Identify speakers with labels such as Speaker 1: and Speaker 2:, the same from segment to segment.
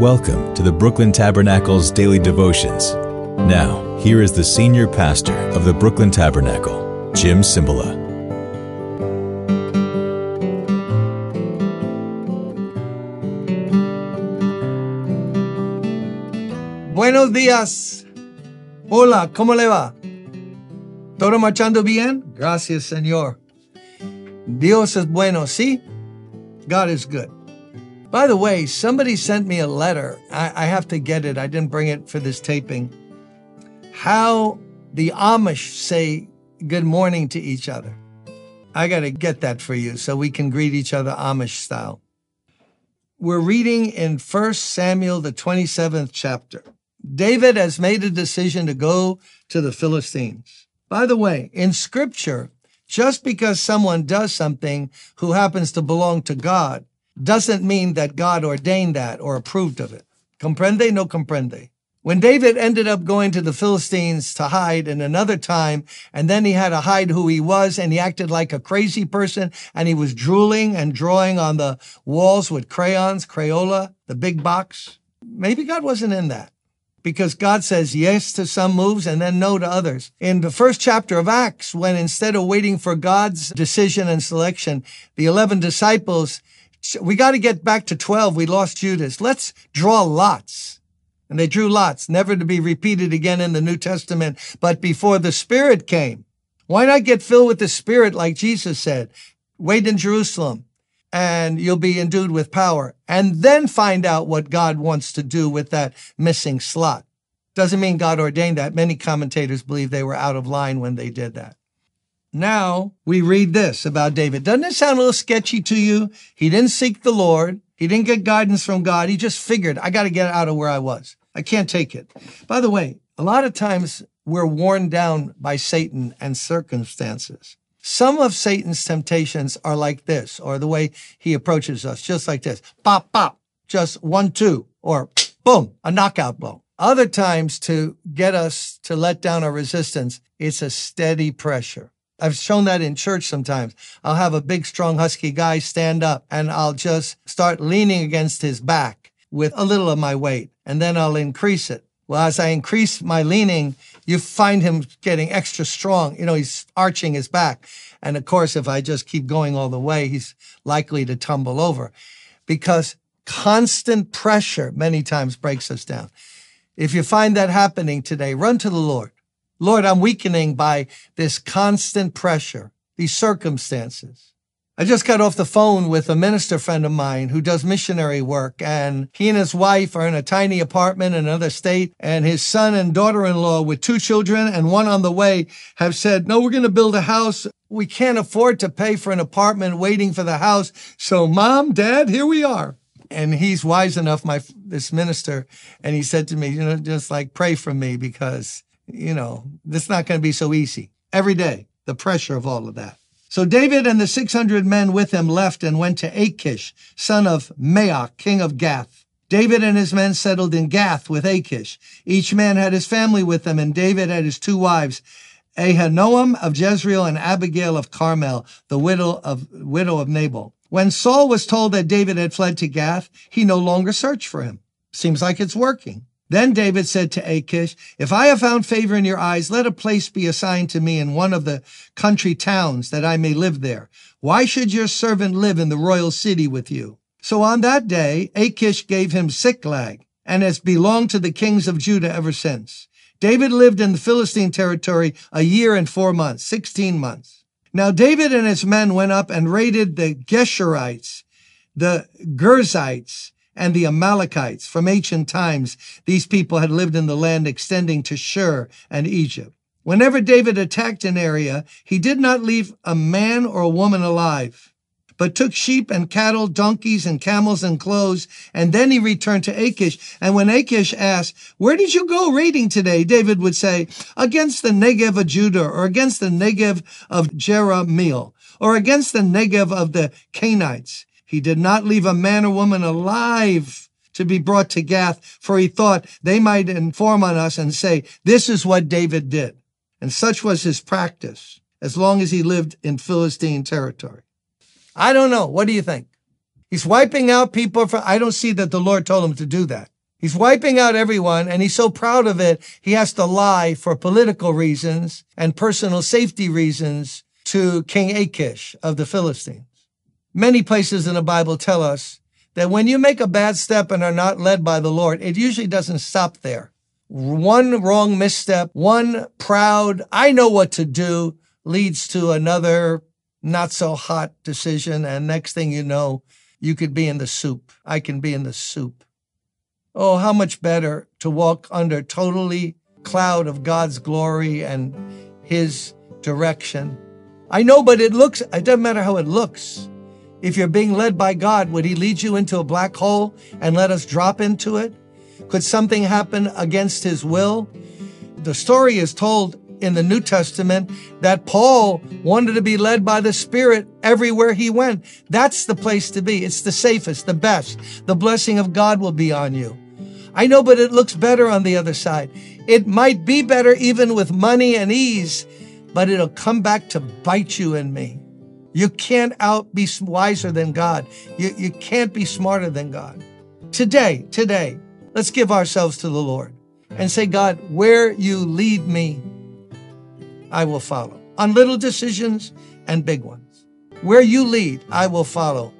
Speaker 1: Welcome to the Brooklyn Tabernacle's daily devotions. Now, here is the senior pastor of the Brooklyn Tabernacle, Jim Cymbala.
Speaker 2: Buenos días. Hola, ¿cómo le va? ¿Todo marchando bien? Gracias, Señor. Dios es bueno, ¿sí? God is good. By the way, somebody sent me a letter. I, I have to get it. I didn't bring it for this taping. How the Amish say good morning to each other. I got to get that for you so we can greet each other Amish style. We're reading in 1 Samuel, the 27th chapter. David has made a decision to go to the Philistines. By the way, in scripture, just because someone does something who happens to belong to God doesn't mean that God ordained that or approved of it. Comprende? No comprende. When David ended up going to the Philistines to hide in another time, and then he had to hide who he was, and he acted like a crazy person, and he was drooling and drawing on the walls with crayons, Crayola, the big box. Maybe God wasn't in that because God says yes to some moves and then no to others. In the first chapter of Acts, when instead of waiting for God's decision and selection, the 11 disciples, we got to get back to 12. We lost Judas. Let's draw lots. And they drew lots, never to be repeated again in the New Testament, but before the Spirit came. Why not get filled with the Spirit like Jesus said? Wait in Jerusalem and you'll be endued with power and then find out what God wants to do with that missing slot. Doesn't mean God ordained that. Many commentators believe they were out of line when they did that. Now we read this about David. Doesn't it sound a little sketchy to you? He didn't seek the Lord. He didn't get guidance from God. He just figured, I got to get out of where I was. I can't take it. By the way, a lot of times we're worn down by Satan and circumstances. Some of Satan's temptations are like this, or the way he approaches us, just like this. Pop, pop, just one, two, or boom, a knockout blow. Other times to get us to let down our resistance, it's a steady pressure. I've shown that in church sometimes. I'll have a big, strong, husky guy stand up and I'll just start leaning against his back with a little of my weight and then I'll increase it. Well, as I increase my leaning, you find him getting extra strong. You know, he's arching his back. And of course, if I just keep going all the way, he's likely to tumble over because constant pressure many times breaks us down. If you find that happening today, run to the Lord. Lord, I'm weakening by this constant pressure, these circumstances. I just got off the phone with a minister friend of mine who does missionary work and he and his wife are in a tiny apartment in another state and his son and daughter-in-law with two children and one on the way have said, no, we're going to build a house. We can't afford to pay for an apartment waiting for the house. So mom, dad, here we are. And he's wise enough, my, this minister, and he said to me, you know, just like pray for me because, you know, it's not going to be so easy every day, the pressure of all of that. So David and the 600 men with him left and went to Achish, son of Maoch, king of Gath. David and his men settled in Gath with Achish. Each man had his family with them, and David had his two wives, Ahinoam of Jezreel and Abigail of Carmel, the widow of, widow of Nabal. When Saul was told that David had fled to Gath, he no longer searched for him. Seems like it's working. Then David said to Achish, If I have found favor in your eyes, let a place be assigned to me in one of the country towns that I may live there. Why should your servant live in the royal city with you? So on that day, Achish gave him Ziklag, and has belonged to the kings of Judah ever since. David lived in the Philistine territory a year and four months, 16 months. Now David and his men went up and raided the Geshurites, the Girzites, and the Amalekites. From ancient times, these people had lived in the land extending to Shur and Egypt. Whenever David attacked an area, he did not leave a man or a woman alive, but took sheep and cattle, donkeys and camels and clothes, and then he returned to Achish. And when Achish asked, where did you go raiding today? David would say, against the Negev of Judah, or against the Negev of Jerahmeel, or against the Negev of the Canaanites. He did not leave a man or woman alive to be brought to Gath, for he thought they might inform on us and say, this is what David did. And such was his practice as long as he lived in Philistine territory. I don't know. What do you think? He's wiping out people I don't see that the Lord told him to do that. He's wiping out everyone and he's so proud of it, he has to lie for political reasons and personal safety reasons to King Achish of the Philistines. Many places in the Bible tell us that when you make a bad step and are not led by the Lord, it usually doesn't stop there. One wrong misstep, one proud, I know what to do leads to another not so hot decision. And next thing you know, you could be in the soup. I can be in the soup. Oh, how much better to walk under totally cloud of God's glory and his direction. I know, but it looks, it doesn't matter how it looks. If you're being led by God, would he lead you into a black hole and let us drop into it? Could something happen against his will? The story is told in the New Testament that Paul wanted to be led by the Spirit everywhere he went. That's the place to be. It's the safest, the best. The blessing of God will be on you. I know, but it looks better on the other side. It might be better even with money and ease, but it'll come back to bite you and me. You can't out be wiser than God. You, you can't be smarter than God. Today, today, let's give ourselves to the Lord and say, God, where you lead me, I will follow. On little decisions and big ones. Where you lead, I will follow.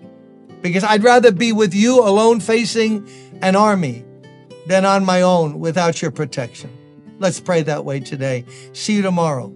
Speaker 2: Because I'd rather be with you alone facing an army than on my own without your protection. Let's pray that way today. See you tomorrow.